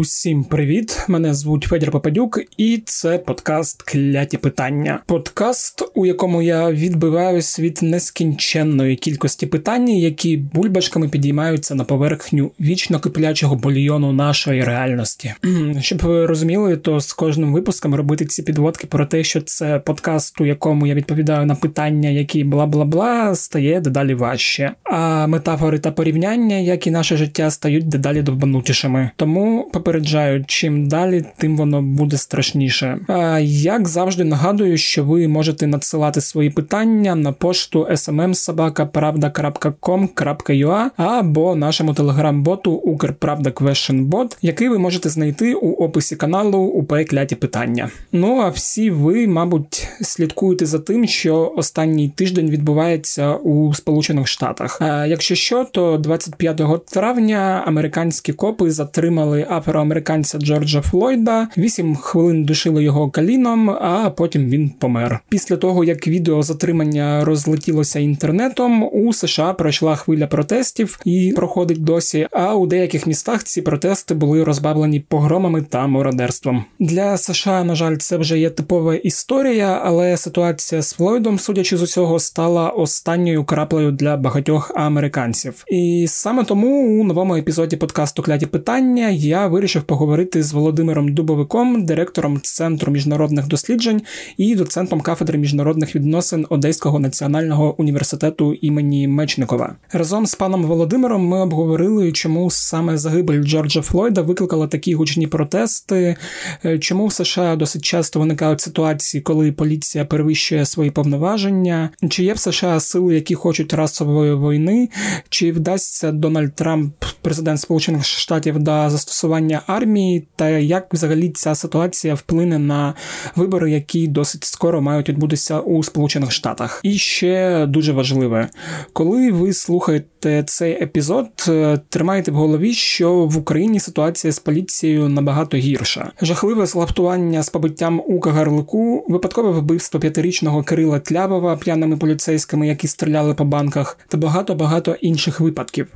Усім привіт! Мене звуть Федір Попадюк, і це подкаст Кляті питання. Подкаст, у якому я відбиваюсь від нескінченної кількості питань, які бульбашками підіймаються на поверхню вічно киплячого бульйону нашої реальності. Щоб ви розуміли, то з кожним випуском робити ці підводки про те, що це подкаст, у якому я відповідаю на питання, які бла бла бла, стає дедалі важче. А метафори та порівняння, як і наше життя, стають дедалі довбанутішими. Тому попереджаю, чим далі, тим воно буде страшніше. Як завжди нагадую, що ви можете надсилати свої питання на пошту smmsobaka.pravda.com.ua або нашому телеграм-боту Укрправда Questionbot, який ви можете знайти у описі каналу у Кляті питання. Ну а всі ви, мабуть, слідкуєте за тим, що останній тиждень відбувається у Сполучених Штатах. Якщо що, то 25 травня американські копи затримали афроамериканця Джорджа Флойда, 8 хвилин душили його каліном, а потім він помер. Після того як відео затримання розлетілося інтернетом, у США пройшла хвиля протестів і проходить досі. А у деяких містах ці протести були розбавлені погромами та мародерством. Для США, на жаль, це вже є типова історія, але ситуація з Флойдом, судячи з усього, стала останньою краплею для багатьох американців. І саме тому у новому епізоді подкасту Кляті питання я вирішив поговорити з Володимиром Дубовиком, директором Центру міжнародних досліджень і доцентом кафедри міжнародних відносин Одеського національного університету імені Мечникова. Разом з паном Володимиром ми обговорили, чому саме загибель Джорджа Флойда викликала такі гучні протести, е, чому в США досить часто виникають ситуації, коли поліція перевищує свої повноваження, чи є в США сили, які хочуть расової війни, чи вдасться Дональд Трамп, президент Сполучених Штатів, до застосування армії, та як взагалі ця ситуація вплине на вибори, які досить скоро мають відбутися у Сполучених Штатах. І ще дуже важливе, коли ви слухаєте цей епізод, е, тримайте в голові, що в Україні ситуація з поліцією набагато гірша. Жахливе злаптування з побиттям у Кагарлику, випадкове вбивство п'ятирічного Кирила Тлявова п'яними поліцейськими, які стріляли по банках, та багато багато інших випадків.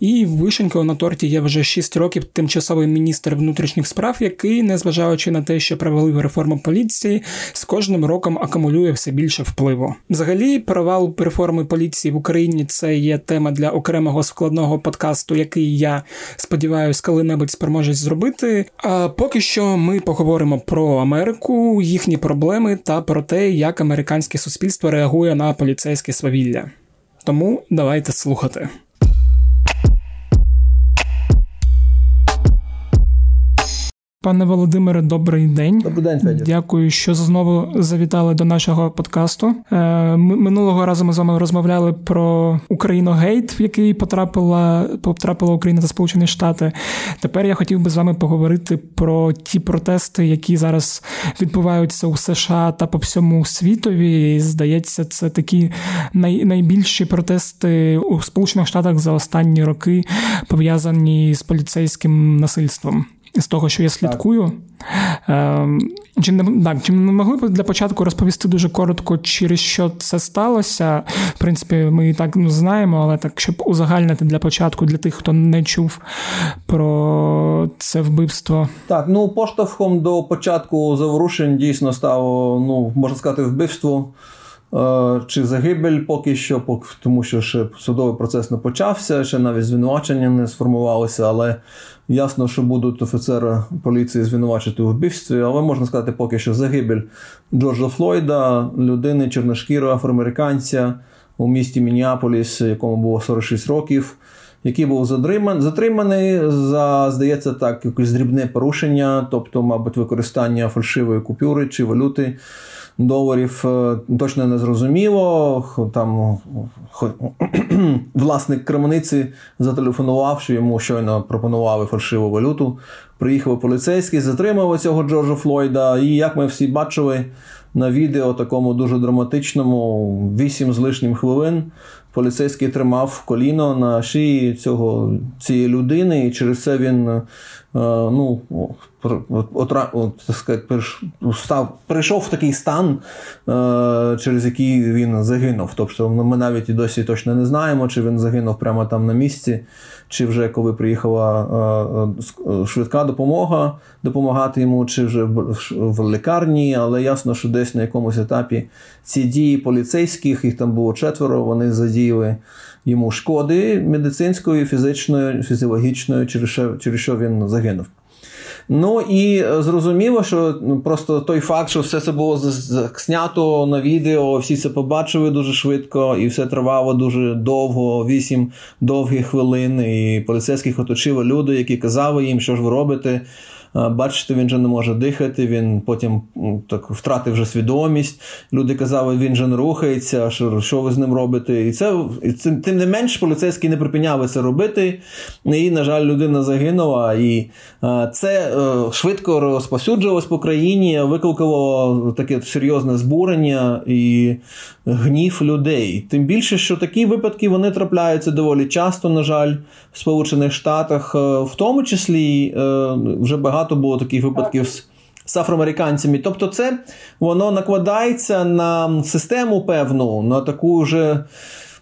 І вишенькою на торті є вже 6 років тимчасовий міністр внутрішніх справ, який, незважаючи на те, що провалив реформу поліції, з кожним роком акумулює все більше впливу. Взагалі, провал реформи поліції в Україні це є тема для окремого складного подкасту, який я сподіваюся, коли-небудь спроможусь зробити. А поки що ми поговоримо про Америку, їхні проблеми та про те, як американське суспільство реагує на поліцейське свавілля. Тому давайте слухати. Пане Володимире, добрий день. Добрий день, Федір. Дякую, що знову завітали до нашого подкасту. Е, минулого разу ми з вами розмовляли про Україногейт, в який потрапила потрапила Україна та Сполучені Штати. Тепер я хотів би з вами поговорити про ті протести, які зараз відбуваються у США та по всьому світові. І, Здається, це такі най, найбільші протести у Сполучених Штатах за останні роки пов'язані з поліцейським насильством з того, що я слідкую. Ем, чи не так, чи не могли б для початку розповісти дуже коротко, через що це сталося? В принципі, ми і так ну, знаємо, але так, щоб узагальнити для початку, для тих, хто не чув про це вбивство. Так, ну поштовхом до початку заворушень дійсно стало, ну, можна сказати, вбивство. Е, чи загибель поки що, тому що ще судовий процес не почався, ще навіть звинувачення не сформувалося, але ясно, що будуть офіцери поліції звинувачити у вбивстві, але можна сказати, поки що загибель Джорджа Флойда, людини, чорношкірого афроамериканця у місті Мініаполіс, якому було 46 років, який був затриманий за, здається, так, якесь дрібне порушення, тобто, мабуть, використання фальшивої купюри чи валюти доларів е, точно не зрозуміло. Там власник крамниці зателефонував, що йому щойно пропонували фальшиву валюту. Приїхав поліцейський, затримав цього Джорджа Флойда. І як ми всі бачили на відео, такому дуже драматичному, 8 з лишнім хвилин, поліцейський тримав коліно на шиї цього, цієї людини, і через це він е, ну, отра, от, так сказати, став, прийшов в такий стан, е, через який він загинув. Тобто ми навіть і досі точно не знаємо, чи він загинув прямо там на місці, чи вже коли приїхала е, швидка допомога допомагати йому, чи вже в лікарні, але ясно, що десь на якомусь етапі ці дії поліцейських, їх там було четверо, вони задіяли йому шкоди медицинської, фізичної, фізіологічної, через що, через що він загинув. Ну і зрозуміло, що ну, просто той факт, що все це було знято на відео, всі це побачили дуже швидко, і все тривало дуже довго, вісім довгих хвилин. І поліцейських оточили люди, які казали їм, що ж ви робите. Бачите, він же не може дихати, він потім так втратив вже свідомість. Люди казали, він же не рухається, що що ви з ним робите. І це і цим, тим не менш поліцейські не припиняли це робити. І, на жаль, людина загинула. І це е, швидко розповсюджувалось по країні, викликало таке серйозне збурення і гнів людей. Тим більше, що такі випадки вони трапляються доволі часто, на жаль, в Сполучених Штатах, е, в тому числі е, вже багато було таких випадків з. З афроамериканцями. Тобто, це воно накладається на систему певну, на таку вже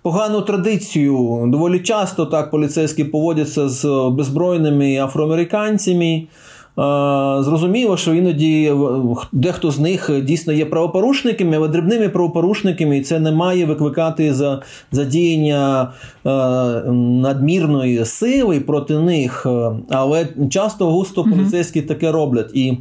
погану традицію. Доволі часто так поліцейські поводяться з беззбройними афроамериканцями. Зрозуміло, що іноді дехто з них дійсно є правопорушниками, але дрібними правопорушниками, і це не має викликати за задіяння надмірної сили проти них. Але часто густо поліцейські таке роблять. І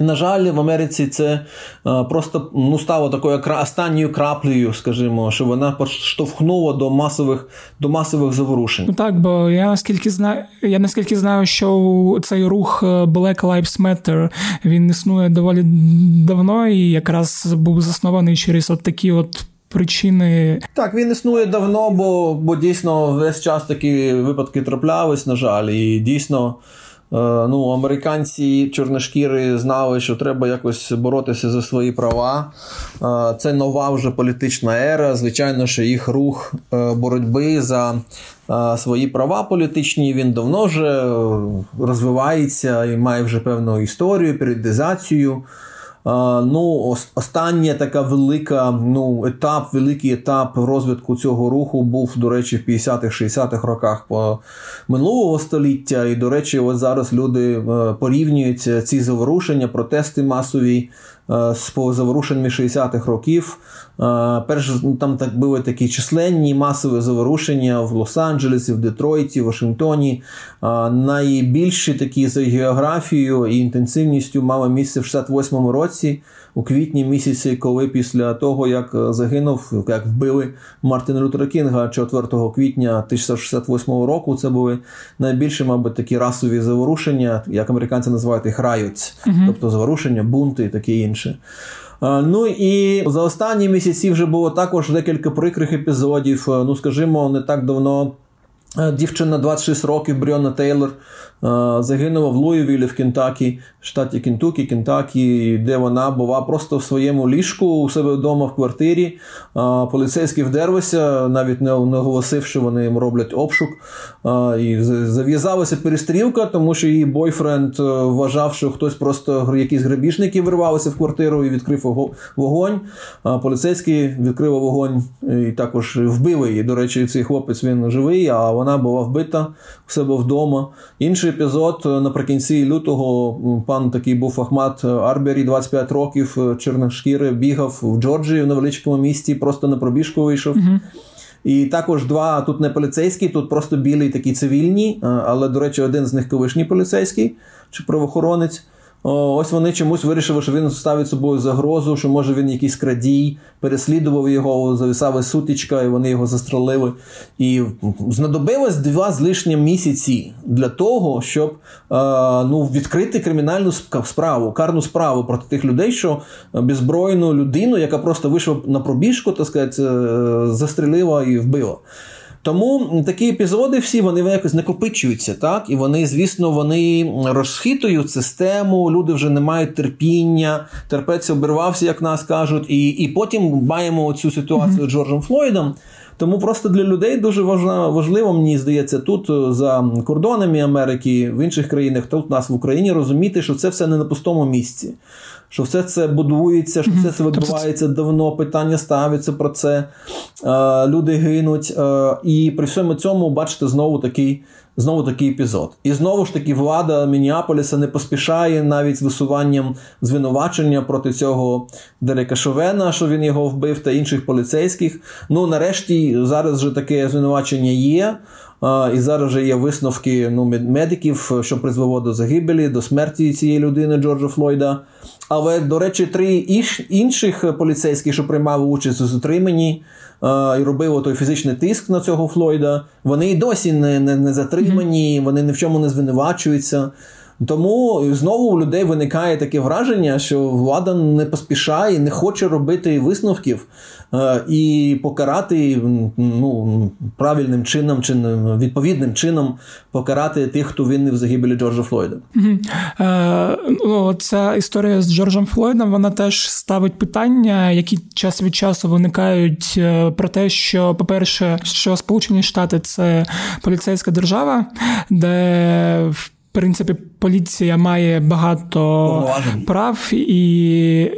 на жаль, в Америці це е, просто ну, стало такою останньою краплею, скажімо, що вона поштовхнула до масових до масових заворушень. Ну так, бо я наскільки знаю, я наскільки знаю, що цей рух е, Black Lives Matter він існує доволі давно і якраз був заснований через от такі от. Причини так, він існує давно, бо бо дійсно весь час такі випадки траплялись, на жаль, і дійсно ну, Американці чорношкіри знали, що треба якось боротися за свої права. Е, це нова вже політична ера. Звичайно, що їх рух е, боротьби за свої права політичні він давно вже розвивається і має вже певну історію, періодизацію. Ну, Остання така велика ну, етап, великий етап розвитку цього руху був, до речі, в 50-х-60-х роках минулого століття. І, до речі, ось зараз люди е, порівнюють ці заворушення, протести масові Е, з заворушеннями 60-х років. Е, перш там так були такі численні масові заворушення в Лос-Анджелесі, в Детройті, в Вашингтоні. Е, найбільші такі за географією і інтенсивністю мали місце в 68-му році, у квітні місяці, коли після того, як загинув, як вбили Мартина Лютера Кінга 4 квітня 1968 року, це були найбільші, мабуть, такі расові заворушення, як американці називають їх райоць, uh тобто заворушення, бунти і таке інше інше. Ну і за останні місяці вже було також декілька прикрих епізодів. Ну, скажімо, не так давно. Дівчина 26 років Бріона Тейлор загинула в Луївілі в Кентакі, штаті Кентукі, Кентакі, де вона була просто в своєму ліжку у себе вдома в квартирі. Поліцейські вдерлися, навіть не оголосив, що вони їм роблять обшук. І зав'язалася перестрілка, тому що її бойфренд е, вважав, що хтось просто якісь грабіжники вирвалися в квартиру і відкрив вогонь. Поліцейські відкрили вогонь і також вбили її. До речі, цей хлопець він живий, а вона була вбита у себе вдома. Інший епізод е, наприкінці лютого пан такий був Ахмат Арбері, 25 років, е, чорношкіри, бігав в Джорджії в невеличкому місті, просто на пробіжку вийшов. І також два тут не поліцейські, тут просто білі такі цивільні, е, але, до речі, один з них колишній поліцейський чи правоохоронець. Ось вони чомусь вирішили, що він ставить собою загрозу, що може він якийсь крадій, переслідував його, завісала сутичка, і вони його застрелили. І знадобилось два з лишнім місяці для того, щоб ну, відкрити кримінальну справу, карну справу проти тих людей, що беззбройну людину, яка просто вийшла на пробіжку, так сказати, е, застрелила і вбила. Тому такі епізоди всі вони якось накопичуються, так? І вони, звісно, вони розхитують систему, люди вже не мають терпіння, терпець обірвався, як нас кажуть, і і потім маємо цю ситуацію з Джорджем Флойдом. Тому просто для людей дуже важливо, мені здається, тут за кордонами Америки, в інших країнах, тут у нас в Україні розуміти, що це все не на пустому місці що все це будується, що все це тобто відбувається давно. Питання ставиться про це, е, люди гинуть. Е, і при всьому цьому бачите знову такий. Знову такий епізод. І знову ж таки, влада Мініаполіса не поспішає навіть з висуванням звинувачення проти цього Дерека Шовена, що він його вбив, та інших поліцейських. Ну, нарешті, зараз вже таке звинувачення є. І зараз вже є висновки ну, медиків, що призвело до загибелі, до смерті цієї людини Джорджа Флойда. Але, до речі, три інших поліцейських, що приймали участь у затриманні і робили той фізичний тиск на цього Флойда, вони і досі не, не, не затримані, вони ні в чому не звинувачуються. Тому знову у людей виникає таке враження, що влада не поспішає, не хоче робити висновків е, і покарати ну, правильним чином чи відповідним чином покарати тих, хто винний в загибелі Джорджа Флойда. Е, ну, Ця історія з Джорджем Флойдом вона теж ставить питання, які час від часу виникають е, про те, що, по-перше, що Сполучені Штати це поліцейська держава, де в принципі, поліція має багато прав і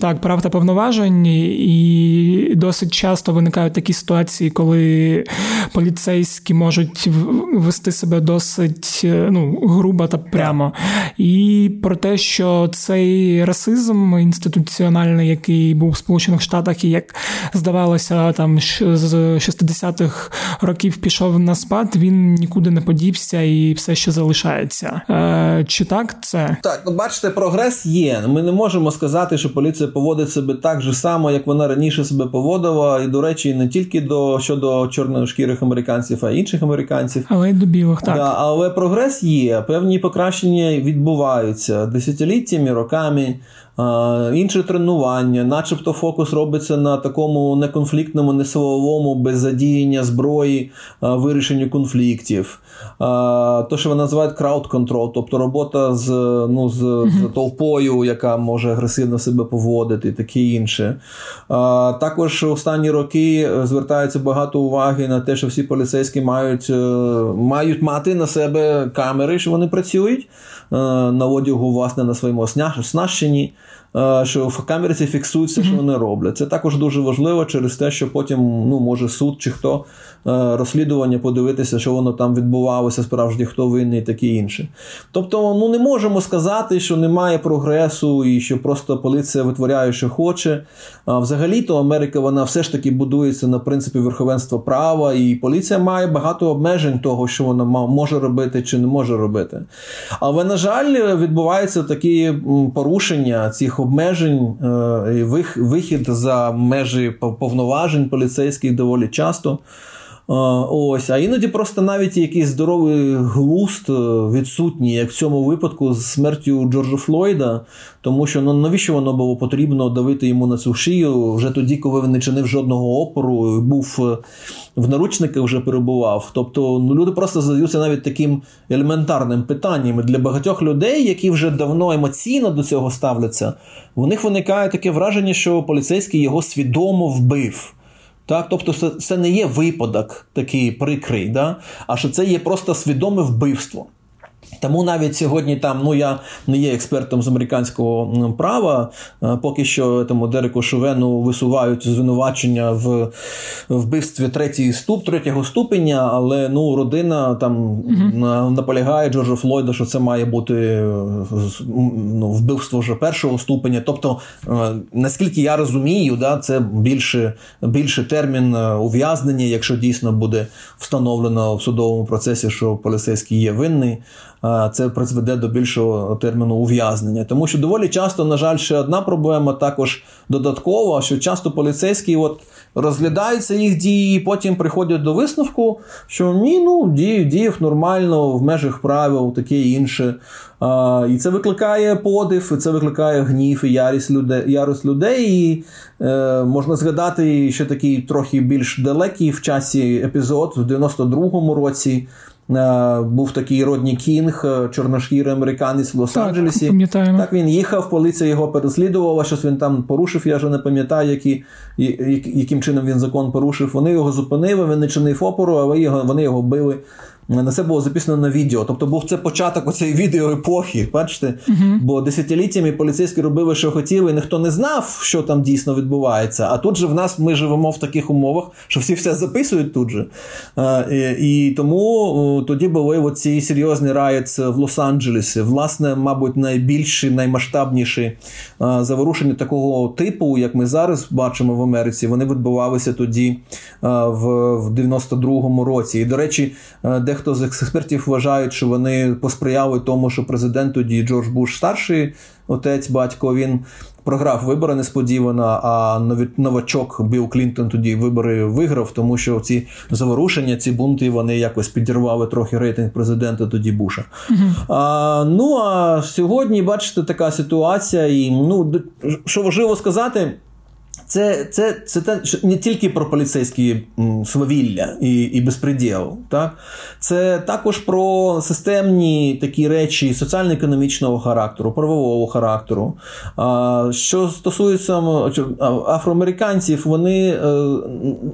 так, прав та повноважень, і досить часто виникають такі ситуації, коли поліцейські можуть вести себе досить ну, грубо та прямо. І про те, що цей расизм інституціональний, який був в Сполучених Штатах, і як здавалося, там з 60-х років пішов на спад, він нікуди не подівся і все ще залишається. Е, Чи так це? Так, ну бачите, прогрес є. Ми не можемо сказати, що поліція поводить себе так же само, як вона раніше себе поводила, і, до речі, не тільки до щодо чорношкірих американців, а й інших американців. Але й до білих, так. Да, але прогрес є, певні покращення відбуваються десятиліттями, роками. Інше тренування, начебто фокус робиться на такому неконфліктному, несиловому, без задіяння зброї, вирішенню конфліктів. То, що вони називають крауд контрол, тобто робота з ну, з, з толпою, яка може агресивно себе поводити, і таке інше. Також останні роки звертається багато уваги на те, що всі поліцейські мають, е, мають мати на себе камери, що вони працюють на одягу, власне, на своєму оснащенні. Що в камерці фіксується, що вони роблять. Це також дуже важливо через те, що потім ну, може суд чи хто е, розслідування подивитися, що воно там відбувалося, справді хто винний і таке інше. Тобто, ну не можемо сказати, що немає прогресу і що просто поліція витворяє, що хоче. А Взагалі-то Америка вона все ж таки будується на принципі верховенства права, і поліція має багато обмежень того, що вона може робити чи не може робити. Але, на жаль, відбуваються такі порушення цих обмежень, е, вихід за межі повноважень поліцейських доволі часто. Ось, А іноді просто навіть якийсь здоровий глуст е, відсутній, як в цьому випадку з смертю Джорджа Флойда, тому що ну навіщо воно було потрібно давити йому на цю шию вже тоді, коли він не чинив жодного опору, був е, в наручниках вже перебував. Тобто ну, люди просто задаються навіть таким елементарним питанням для багатьох людей, які вже давно емоційно до цього ставляться, в них виникає таке враження, що поліцейський його свідомо вбив. Так, Тобто, це, це не є випадок такий прикрий, да? а що це є просто свідоме вбивство. Тому навіть сьогодні там, ну я не є експертом з американського права, е, поки що тому Дереку Шовену висувають звинувачення в вбивстві третій ступ, третього ступеня, але ну родина там mm-hmm. наполягає Джорджа Флойда, що це має бути ну, вбивство вже першого ступеня. Тобто, е, наскільки я розумію, да, це більше, більше термін е, ув'язнення, якщо дійсно буде встановлено в судовому процесі, що поліцейський є винний це призведе до більшого терміну ув'язнення. Тому що доволі часто, на жаль, ще одна проблема також додаткова, що часто поліцейські от розглядаються їх дії, і потім приходять до висновку, що ні, ну діють, діють нормально в межах правил, таке інше. А, І це викликає подив, і це викликає гнів і ярість людей. Ярость людей. І е, можна згадати ще такий трохи більш далекий в часі епізод в 92-му році. Був такий Родні Кінг, чорношкірий американець в Лос-Анджелесі. Пам'ятаємо. Так він їхав, поліція його переслідувала, щось він там порушив. Я вже не пам'ятаю, які, яким чином він закон порушив. Вони його зупинили, він не чинив опору, але його, вони його били. На це було записано на відео. Тобто був це початок оцеї відеоепохи, бачите? Uh-huh. Бо десятиліттями поліцейські робили, що хотіли, і ніхто не знав, що там дійсно відбувається. А тут же в нас ми живемо в таких умовах, що всі все записують тут же. А, і, і тому тоді були оці серйозні райоти в Лос-Анджелесі. Власне, мабуть, найбільші, наймасштабніші а, заворушення такого типу, як ми зараз бачимо в Америці, вони відбувалися тоді а, в, в 92-му році. І, до речі, дехто дехто з експертів вважають, що вони посприяли тому, що президент тоді Джордж Буш старший отець, батько, він програв вибори несподівано. А новачок Білл Клінтон тоді вибори виграв, тому що ці заворушення, ці бунти, вони якось підірвали трохи рейтинг президента тоді Буша. Uh-huh. А, Ну а сьогодні, бачите, така ситуація, і ну що важливо сказати. Це це, це те, не тільки про поліцейські свавілля і і безпреділ. Так? Це також про системні такі речі соціально-економічного характеру, правового характеру. А, Що стосується афроамериканців, вони, е,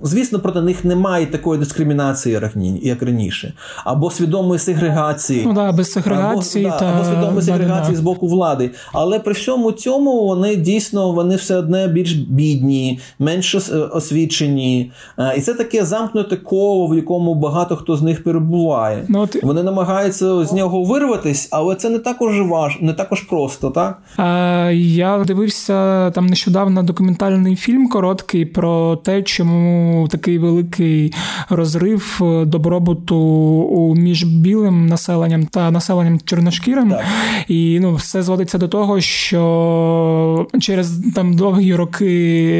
звісно, проти них немає такої дискримінації, як раніше, або свідомої сегрегації. Ну, да, без сегрегації або, та... або свідомої сегрегації да, з боку влади. Але при всьому цьому вони дійсно вони все одне більш бідні бідні, менш е, освічені. Е, і це таке замкнуте коло, в якому багато хто з них перебуває. Ну, от... Вони намагаються з нього вирватися, але це не також важ, не також просто, так? А, Я дивився там нещодавно документальний фільм короткий про те, чому такий великий розрив е, добробуту між білим населенням та населенням чорношкірим. Так. І ну, все зводиться до того, що через там довгі роки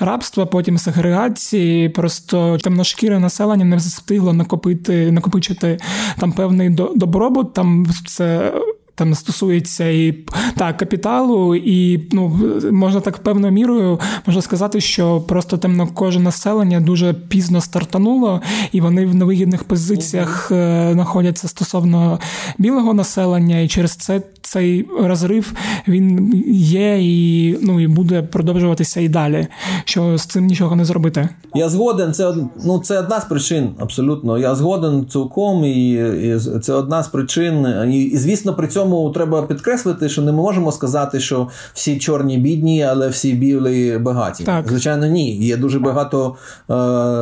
рабства, потім сегрегації, просто темношкіре населення не встигло накопити, накопичити там певний добробут. Там це там стосується і так, капіталу, і ну можна так певною мірою можна сказати, що просто темнокоже населення дуже пізно стартануло, і вони в невигідних позиціях mm-hmm. знаходяться стосовно білого населення, і через це цей розрив він є і ну і буде продовжуватися і далі. Що з цим нічого не зробити? Я згоден. Це ну це одна з причин. Абсолютно, я згоден цілком, і, і це одна з причин. І, і звісно, при цьому треба підкреслити, що не ми можемо сказати, що всі чорні бідні, але всі білі багаті. Так. Звичайно, ні. Є дуже багато е,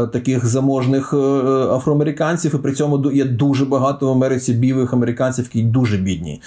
таких заможних е, афроамериканців, і при цьому є дуже багато в Америці білих американців, які дуже бідні.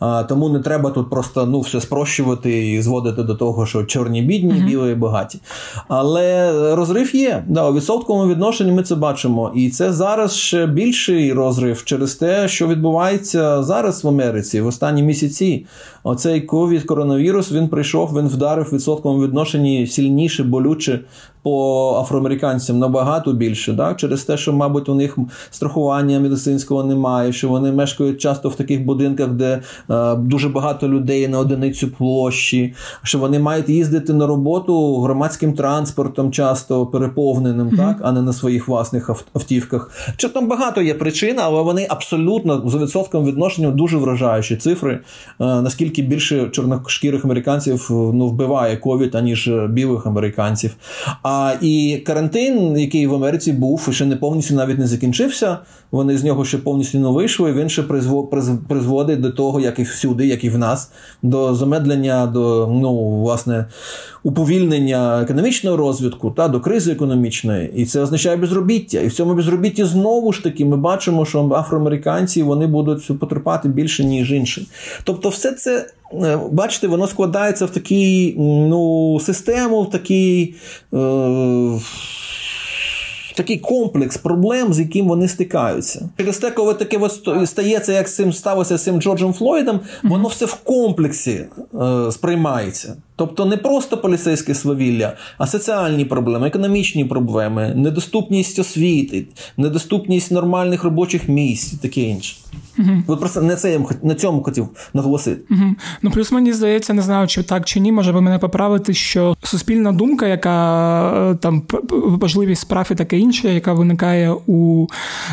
А, Тому не треба тут просто ну, все спрощувати і зводити до того, що чорні бідні, mm-hmm. білі багаті. Але розрив є. Да, У відсотковому відношенні ми це бачимо. І це зараз ще більший розрив через те, що відбувається зараз в Америці в останні місяці. Оцей ковід коронавірус він прийшов, він вдарив в відсотковому відношенні сильніше, болюче по афроамериканцям набагато більше, так? через те, що, мабуть, у них страхування медицинського немає, що вони мешкають часто в таких будинках, де е, дуже багато людей на одиницю площі, що вони мають їздити на роботу громадським транспортом, часто переповненим, mm-hmm. так, а не на своїх власних автівках. Чи там багато є причин, але вони абсолютно за відсотком відношення дуже вражаючі цифри. Е, наскільки більше чорношкірих американців ну, вбиває ковід, аніж білих американців. І карантин, який в Америці був, ще не повністю навіть не закінчився. Вони з нього ще повністю не вийшли. Він ще призводить до того, як і всюди, як і в нас, до замедлення, до ну, власне, уповільнення економічного розвитку та до кризи економічної. І це означає безробіття. І в цьому безробітті знову ж таки ми бачимо, що афроамериканці вони будуть потерпати більше, ніж інші. Тобто, все це. Е, бачите, воно складається в таку ну, систему, в такий е, такий комплекс проблем, з яким вони стикаються. Через те, коли таке стається, як з цим сталося з цим Джорджем Флойдом, воно все в комплексі е, сприймається. Тобто не просто поліцейське свавілля, а соціальні проблеми, економічні проблеми, недоступність освіти, недоступність нормальних робочих місць і таке інше. Угу. От просто не це я на цьому хотів наголосити. Угу. Ну плюс мені здається, не знаю, чи так чи ні, може ви мене поправити, що суспільна думка, яка е, там важливість справ і таке інше, яка виникає у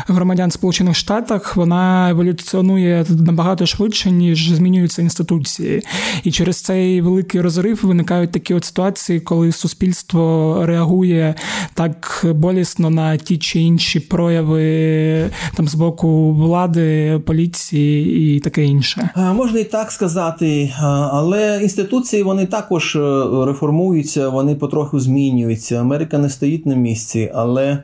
громадян Сполучених Штатах, вона еволюціонує набагато швидше, ніж змінюються інституції. І через цей великий розрив виникають такі от ситуації, коли суспільство реагує так болісно на ті чи інші прояви там з боку влади, поліції і таке інше. Можна і так сказати, але інституції вони також е, реформуються, вони потроху змінюються. Америка не стоїть на місці, але.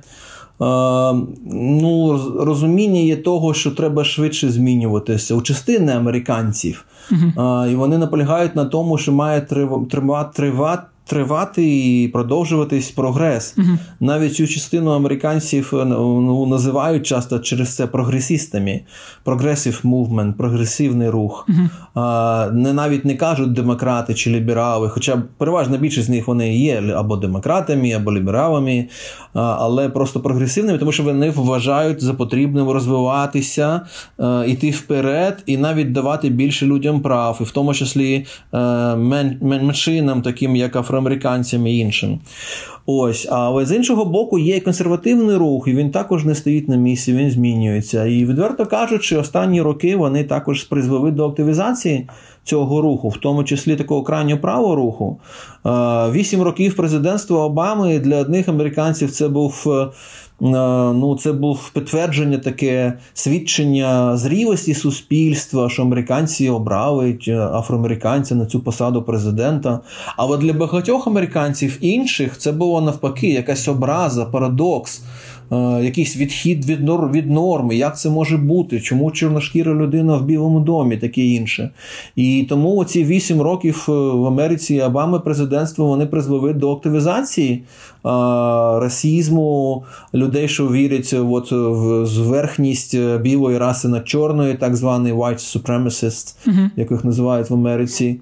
Ну, розуміння є того, що треба швидше змінюватися у частини американців, uh-huh. і вони наполягають на тому, що має тривати тривати і продовжуватись прогрес. uh Навіть цю частину американців е, ну, називають часто через це прогресістами. Progressive movement, прогресивний рух. uh А, Не навіть не кажуть демократи чи ліберали, хоча переважна більшість з них вони є або демократами, або лібералами, а, але просто прогресивними, тому що вони вважають за потрібним розвиватися, а, йти вперед і навіть давати більше людям прав, і в тому числі а, е, мен, меншинам, таким як афро афроамериканцям і іншим. Ось, але з іншого боку, є і консервативний рух, і він також не стоїть на місці, він змінюється. І відверто кажучи, останні роки вони також призвели до активізації цього руху, в тому числі такого крайнього правого руху. Вісім років президентства Обами для одних американців це був Е, ну, це був підтвердження таке свідчення зрілості суспільства, що американці обрали е, афроамериканця на цю посаду президента. Але для багатьох американців інших це було навпаки якась образа, парадокс. Е, якийсь відхід від норм, від норми, як це може бути, чому чорношкіра людина в Білому домі, таке інше. І тому оці вісім років е, в Америці Обами президентство вони призвели до активізації е, расізму, людей, що вірять от, в зверхність білої раси над чорною, так званий white supremacist, uh-huh. як їх називають в Америці.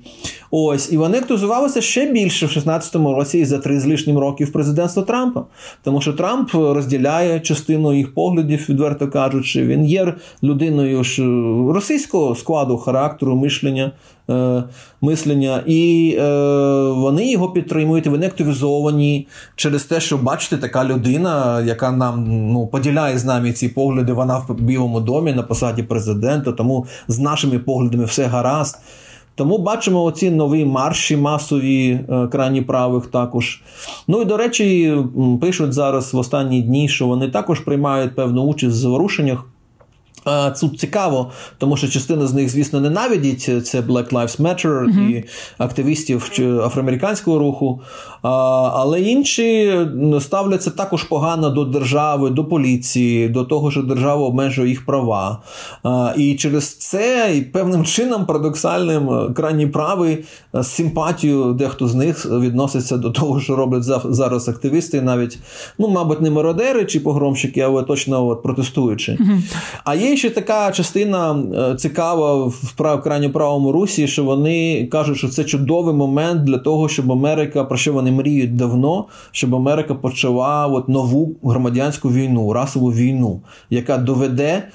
Ось, і вони активізувалися ще більше в 16-му році і за три з лишнім років президентства Трампа. Тому що Трамп розділяє частину їх поглядів, відверто кажучи, він є людиною ж російського складу характеру, мишлення. Е, мислення, і е, вони його підтримують, вони активізовані через те, що бачите, така людина, яка нам ну, поділяє з нами ці погляди, вона в Білому домі на посаді президента, тому з нашими поглядами все гаразд. Тому бачимо оці нові марші масові е, крайні правих також. Ну і до речі, пишуть зараз в останні дні, що вони також приймають певну участь в заворушеннях. Тут цікаво, тому що частина з них, звісно, ненавидять це Black Lives Matter uh-huh. і активістів афроамериканського руху, але інші ставляться також погано до держави, до поліції, до того, що держава обмежує їх права. І через це і певним чином парадоксальним е, крайні правий з симпатією дехто з них відноситься до того, що роблять зараз активісти, навіть, ну, мабуть, не мародери чи погромщики, але точно от, протестуючи. Uh-huh. А є ще така частина е, цікава в прав, крайньо правому русі, що вони кажуть, що це чудовий момент для того, щоб Америка, про що вони мріють давно, щоб Америка почала от нову громадянську війну, расову війну, яка доведе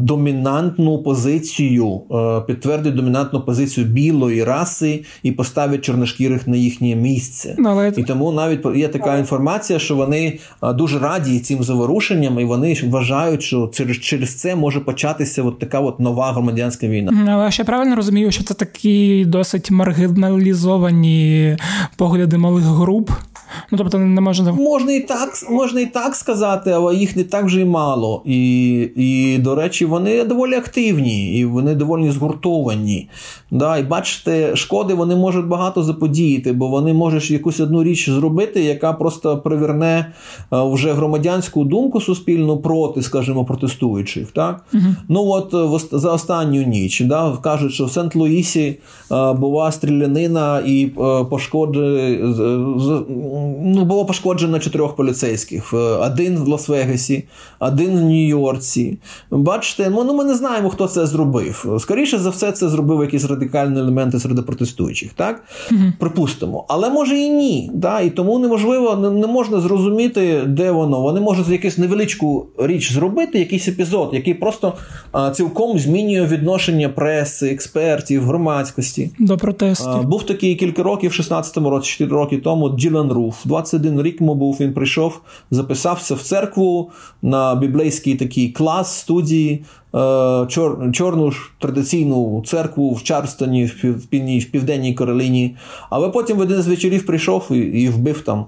домінантну позицію, підтвердить домінантну позицію білої раси і поставить чорношкірих на їхнє місце. Ну, але... І тому навіть є така інформація, що вони дуже раді цим заворушенням, і вони вважають, що через через це може початися от така от нова громадянська війна. Але ще правильно розумію, що це такі досить маргіналізовані погляди малих груп. Ну, тобто не можна можна і так можна і так сказати, але їх не так вже й мало. І, і до речі, вони доволі активні і вони доволі згуртовані. Да, І бачите, шкоди вони можуть багато заподіяти, бо вони можуть якусь одну річ зробити, яка просто приверне е, вже громадянську думку суспільну проти, скажімо, протестуючих. Так? Угу. Ну от е, за останню ніч да, кажуть, що в Сент-Луїсі е, була стрілянина і пошкодження ну, було пошкоджено чотирьох поліцейських: один в Лас-Вегасі, один в Нью-Йорці. Бачите, ну, ну ми не знаємо, хто це зробив. Скоріше за все, це зробив якісь радикальні елементи серед протестуючих, так? mm Припустимо. Але може і ні. Да? І тому неможливо, не, не можна зрозуміти, де воно. Вони можуть якусь невеличку річ зробити, якийсь епізод, який просто а, цілком змінює відношення преси, експертів, громадськості. До протесту. Був такий кілька років, в 16-му році, 4 роки тому, Ділан Руф. 21 рік йому був, він прийшов, записався в церкву на біблейський такий клас студії. Е, чор, чорну ж традиційну церкву в Чарстоні, в південній, в південній Кароліні. Але потім в один з вечорів прийшов і, і вбив там е,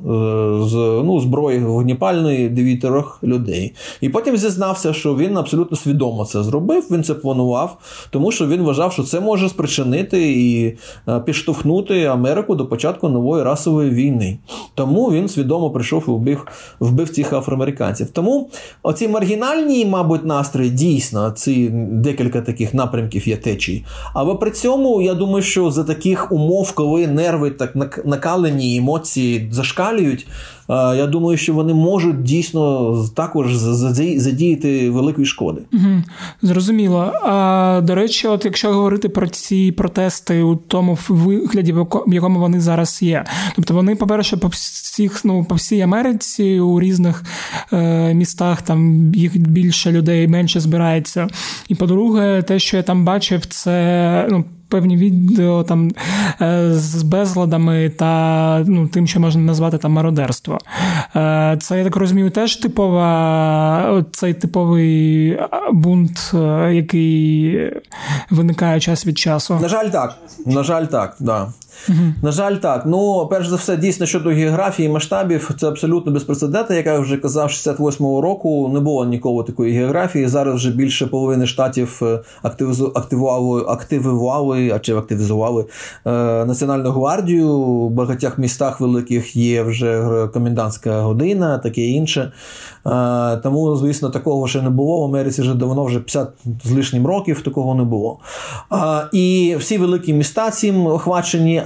з ну, зброї вогнепальної дев'ятерох людей. І потім зізнався, що він абсолютно свідомо це зробив. Він це планував, тому що він вважав, що це може спричинити і е, підштовхнути Америку до початку нової расової війни. Тому він свідомо прийшов і вбив, вбив цих афроамериканців. Тому оці маргінальні, мабуть, настрої дійсно ці декілька таких напрямків є течій. Але при цьому я думаю, що за таких умов, коли нерви так накалені, емоції зашкалюють, я думаю, що вони можуть дійсно також задіяти великої шкоди. Угу, Зрозуміло. А до речі, от якщо говорити про ці протести у тому вигляді, в якому вони зараз є, тобто вони, по-перше, по всіх, ну по всій Америці у різних е, містах там їх більше людей менше збирається. І по-друге, те, що я там бачив, це ну певні відео там е, з безладами та ну, тим, що можна назвати там мародерство. Е, це, я так розумію, теж типова, цей типовий бунт, е, який виникає час від часу. На жаль, так. На жаль, так, да. Угу. На жаль, так. Ну, перш за все, дійсно щодо географії масштабів, це абсолютно безпрецедентно. Як я вже казав, 68-го року не було ніколи такої географії. Зараз вже більше половини штатів активували, активували а чи активізували е, Національну гвардію. В багатьох містах великих є вже комендантська година, таке інше. Е, тому, звісно, такого ще не було. В Америці вже давно, вже 50 з лишнім років такого не було. Е, і всі великі міста цим охвачені,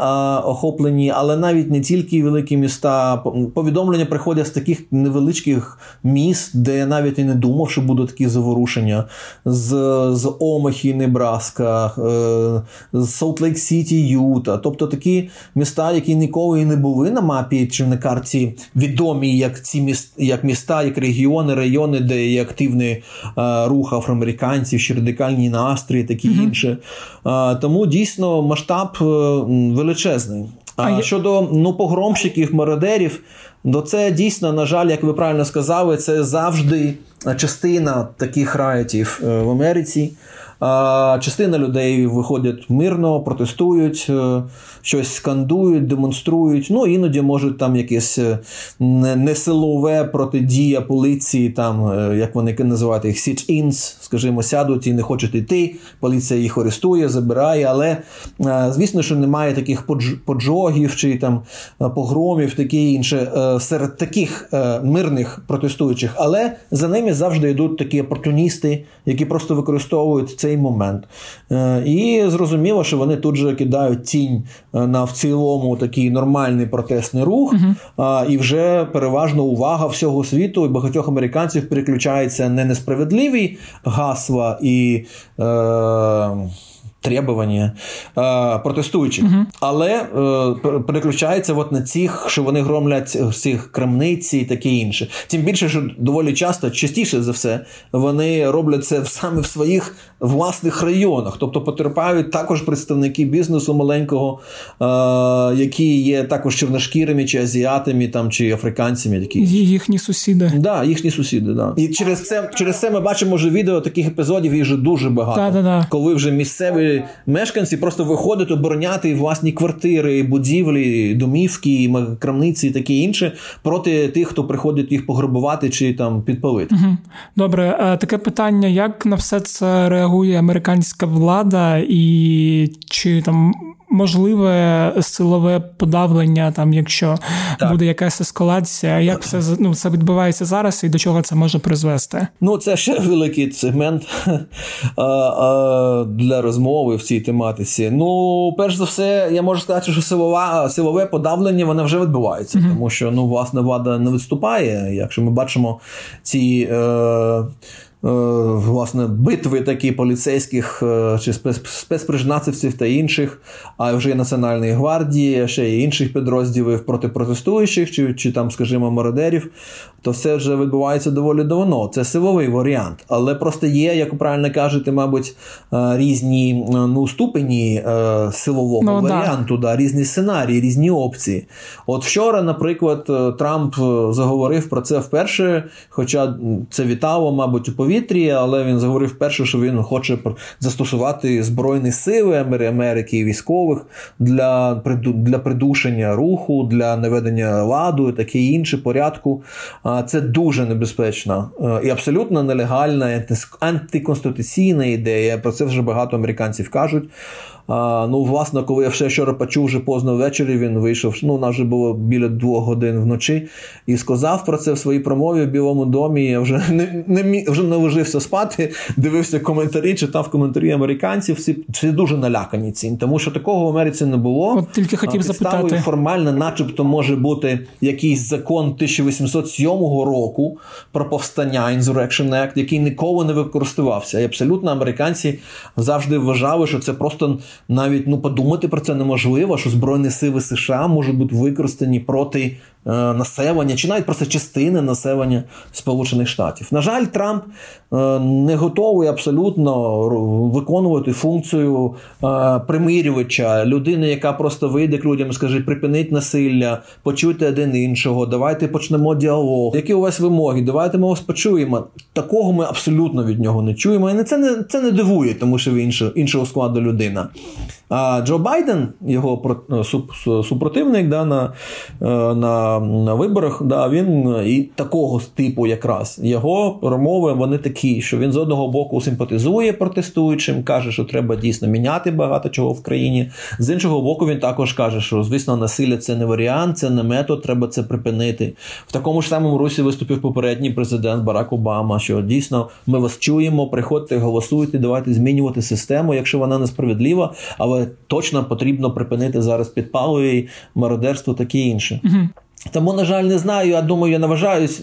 охоплені, але навіть не тільки великі міста. Повідомлення приходять з таких невеличких міст, де я навіть і не думав, що будуть такі заворушення. З з Омахі, Небраска, з Солт Лейк Сіті, Юта, тобто такі міста, які ніколи і не були на мапі чи на карті відомі як ці міст, як міста, як регіони, райони, де є активний а, рух афроамериканців, ще радикальні настрої, такі mm-hmm. інше. Тому дійсно масштаб е, величезний. А, а щодо ну погромщиків, мародерів, то це дійсно, на жаль, як ви правильно сказали, це завжди частина таких райтів е, в Америці. Частина людей виходять мирно, протестують, е, щось скандують, демонструють. Ну, іноді можуть там якесь е, несилове протидія поліції, там, е, як вони називають їх, sit-ins, скажімо, сядуть і не хочуть йти. Поліція їх арестує, забирає. Але звісно, що немає таких поджогів чи там погромів, таке інше серед таких мирних протестуючих. Але за ними завжди йдуть такі опортуністи, які просто використовують цей момент. Е, і зрозуміло, що вони тут же кидають тінь е, на в цілому такий нормальний протестний рух, uh і вже переважно увага всього світу і багатьох американців переключається не несправедливі гасла і. Е, требування е, протестуючих, угу. але е, переключається от на цих, що вони громлять цих крамниці і таке інше. Тим більше, що доволі часто, частіше за все, вони роблять це саме в своїх власних районах, тобто потерпають також представники бізнесу маленького, е, які є також чорношкірими, чи азіатами, там чи африканцями. Такі їхні сусіди. Да, їхні сусіди, да. І через це через це ми бачимо вже відео таких епізодів. Їх вже дуже багато, да, да, да. коли вже місцеві мешканці просто виходять обороняти власні квартири, будівлі, домівки, крамниці і таке інше проти тих, хто приходить їх пограбувати чи там підпалити. Угу. Добре, е, таке питання: як на все це реагує американська влада, і чи там можливе силове подавлення, там, якщо так. буде якась ескалація, як це ну, це відбувається зараз і до чого це може призвести? Ну, це ще великий сегмент для розмови в цій тематиці. Ну, перш за все, я можу сказати, що силова, силове подавлення воно вже відбувається, uh тому що ну, власне влада не виступає. Якщо ми бачимо ці. Е, власне битви такі поліцейських е, чи спецпризначенців та інших, а вже і Національної гвардії, ще й інших підрозділів проти протестуючих, чи, чи там, скажімо, мародерів, то все вже відбувається доволі давно. Це силовий варіант. Але просто є, як правильно кажете, мабуть, е, різні ну, ступені силового ну, варіанту, да. да, різні сценарії, різні опції. От вчора, наприклад, Трамп заговорив про це вперше, хоча це вітало, мабуть, у повітрі повітрі, але він заговорив перше, що він хоче застосувати збройні сили Америки і військових для для придушення руху, для наведення ладу і таке інше порядку. Це дуже небезпечна е, і абсолютно нелегальна антиконституційна ідея. Про це вже багато американців кажуть. А, Ну, власне, коли я все вчора почув вже поздно ввечері, він вийшов. Ну, у нас вже було біля двох годин вночі, і сказав про це в своїй промові в Білому домі. Я вже не не вже не ложився спати, дивився коментарі, читав коментарі американців. Всі всі дуже налякані цим, тому що такого в Америці не було. От тільки хотів запитати. формально, начебто, може бути якийсь закон 1807 року про повстання Insurrection Act, який ніколи не використовувався. І абсолютно американці завжди вважали, що це просто навіть ну подумати про це неможливо, що збройні сили США можуть бути використані проти населення, чи навіть просто частини населення Сполучених Штатів. На жаль, Трамп е, не готовий абсолютно виконувати функцію е, примирювача, людини, яка просто вийде к людям скаже: припиніть насилля, почуйте один іншого, давайте почнемо діалог. Які у вас вимоги? Давайте ми вас почуємо. Такого ми абсолютно від нього не чуємо. І це не це не дивує, тому що він іншого складу людина. А Джо Байден, його супротивник да, на на, на виборах, да, він і такого типу якраз його промови вони такі, що він з одного боку симпатизує протестуючим, каже, що треба дійсно міняти багато чого в країні. З іншого боку, він також каже, що звісно, насилля це не варіант, це не метод, треба це припинити. В такому ж самому русі виступив попередній президент Барак Обама, що дійсно ми вас чуємо, приходьте, голосуйте, давайте змінювати систему, якщо вона несправедлива. але точно потрібно припинити зараз підпалові, мародерство, таке інше. Угу. Тому, на жаль, не знаю. Я думаю, я наважаюсь,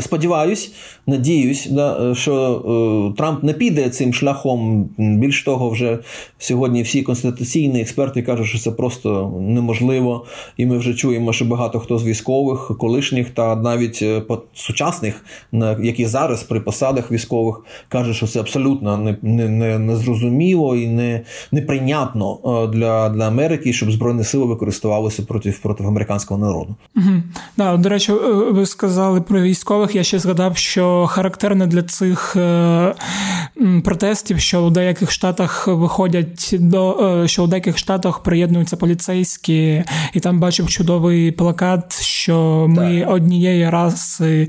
сподіваюсь, надіюсь, да, що е, Трамп не піде цим шляхом. Більш того, вже сьогодні всі конституційні експерти кажуть, що це просто неможливо. І ми вже чуємо, що багато хто з військових, колишніх та навіть е, сучасних, які зараз при посадах військових, кажуть, що це абсолютно незрозуміло не, не, не і не, неприйнятно е, для, для Америки, щоб збройні сили використовувалися проти, проти американського народу. Угу. Да, До речі, е, ви сказали про військових. Я ще згадав, що характерно для цих е, протестів, що у деяких штатах виходять до е, що у деяких штатах приєднуються поліцейські, і там бачив чудовий плакат, що ми так. однієї раси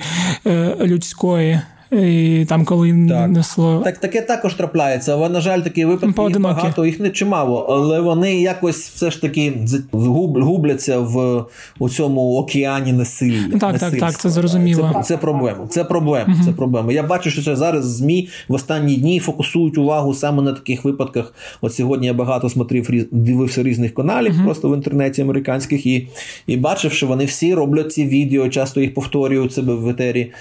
людської. І там, коли так. несло. Так, таке також трапляється, але, на жаль, такі випадки їх багато, їх не чимало, але вони якось все ж таки губляться в у цьому океані насилля. Так, так, так, це зрозуміло. Це, це проблема. Це проблема. uh Це проблема. Я бачу, що це зараз ЗМІ в останні дні фокусують увагу саме на таких випадках. От сьогодні я багато смотрів, дивився різних каналів uh просто в інтернеті американських і і бачив, що вони всі роблять ці відео, часто їх повторюють себе в етері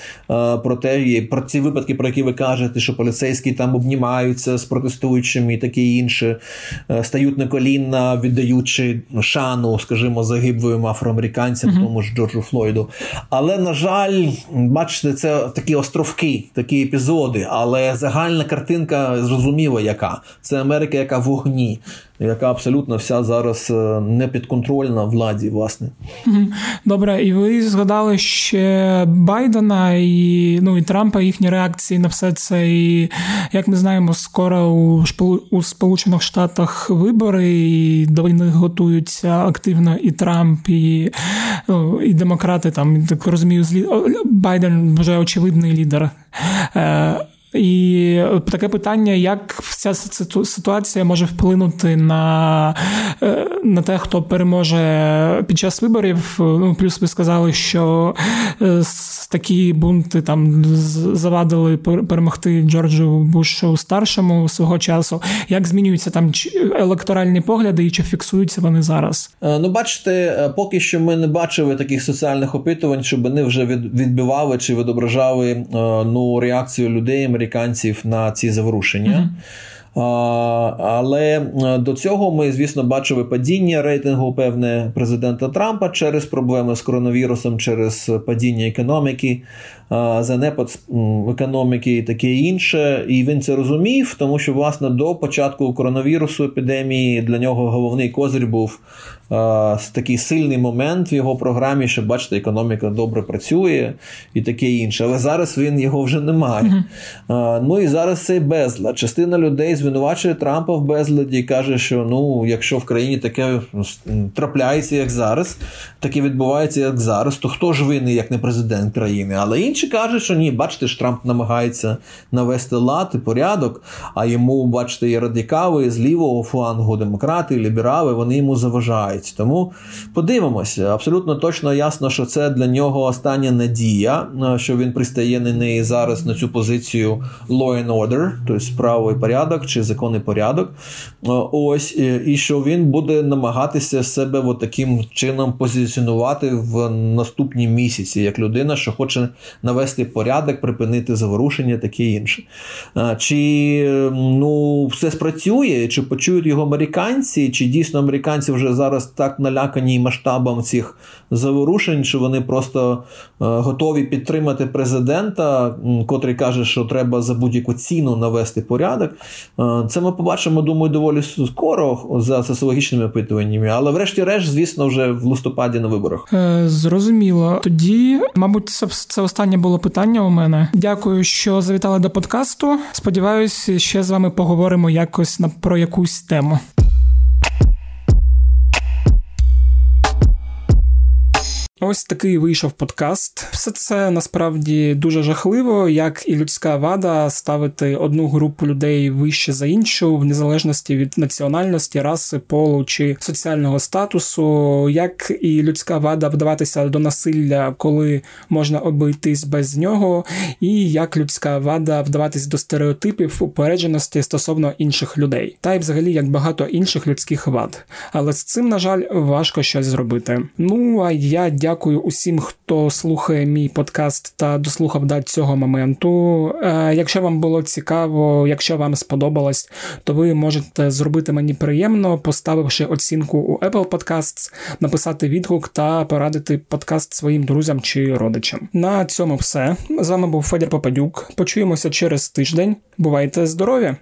про те, про ці випадки, про які ви кажете, що поліцейські там обнімаються з протестуючими і таке інше, е, стають на коліна, віддаючи шану, скажімо, загиблим афроамериканцям, mm-hmm. тому ж Джорджу Флойду. Але, на жаль, бачите, це такі островки, такі епізоди, але загальна картинка зрозуміла, яка це Америка, яка в вогні яка абсолютно вся зараз е, не підконтрольна владі, власне. Добре, і ви згадали ще Байдена і ну і Трампа їхні реакції на все це. І як ми знаємо, скоро у у Сполучених Штатах вибори, і до них готуються активно і Трамп, і ну, і демократи. Там так розумію, Байден вже очевидний лідер. Е, і таке питання, як ця ситуація може вплинути на е, на те, хто переможе під час виборів. Ну, Плюс ви сказали, що е, такі бунти там завадили перемогти Джорджу Бушу старшому свого часу. Як змінюються там електоральні погляди і чи фіксуються вони зараз? Е, ну, бачите, поки що ми не бачили таких соціальних опитувань, щоб вони вже відбивали чи відображали ну реакцію людей, американців на ці заворушення. Mm-hmm. Але до цього ми, звісно, бачили падіння рейтингу певне президента Трампа через проблеми з коронавірусом, через падіння економіки, занепад економіки і таке інше. І він це розумів, тому що власне до початку коронавірусу епідемії для нього головний козир був такий сильний момент в його програмі, що бачите, економіка добре працює і таке інше. Але зараз він його вже не має. Uh-huh. Ну і зараз цей безлад. Частина людей звинувачує Трампа в безладі і каже, що ну, якщо в країні таке трапляється, як зараз, таке відбувається, як зараз, то хто ж винний, як не президент країни? Але інші кажуть, що ні, бачите, ж Трамп намагається навести лад і порядок, а йому, бачите, є радикали з лівого флангу, демократи, ліберали, вони йому заважають подобається. Тому подивимося. Абсолютно точно ясно, що це для нього остання надія, е, що він пристає на неї зараз на цю позицію law and order, тобто правовий порядок чи законний порядок. Е, ось, і що він буде намагатися себе от таким чином позиціонувати в наступні місяці, як людина, що хоче навести порядок, припинити заворушення, таке інше. Е, чи ну, все спрацює, чи почують його американці, чи дійсно американці вже зараз так налякані масштабом цих заворушень, що вони просто е, готові підтримати президента, котрий каже, що треба за будь-яку ціну навести порядок. Е, це ми побачимо, думаю, доволі скоро за соціологічними опитуваннями, але, врешті-решт, звісно, вже в листопаді на виборах. Е, зрозуміло. Тоді, мабуть, це, це останнє було питання у мене. Дякую, що завітали до подкасту. Сподіваюсь, ще з вами поговоримо якось на про якусь тему. Ось такий вийшов подкаст. Все це насправді дуже жахливо, як і людська вада ставити одну групу людей вище за іншу, в незалежності від національності, раси, полу чи соціального статусу, як і людська вада вдаватися до насилля, коли можна обійтись без нього, і як людська вада вдаватись до стереотипів упередженості стосовно інших людей, та й взагалі як багато інших людських вад. Але з цим, на жаль, важко щось зробити. Ну а я дякую дякую усім, хто слухає мій подкаст та дослухав до цього моменту. Е, якщо вам було цікаво, якщо вам сподобалось, то ви можете зробити мені приємно, поставивши оцінку у Apple Podcasts, написати відгук та порадити подкаст своїм друзям чи родичам. На цьому все з вами був Федір Попадюк. Почуємося через тиждень. Бувайте здорові!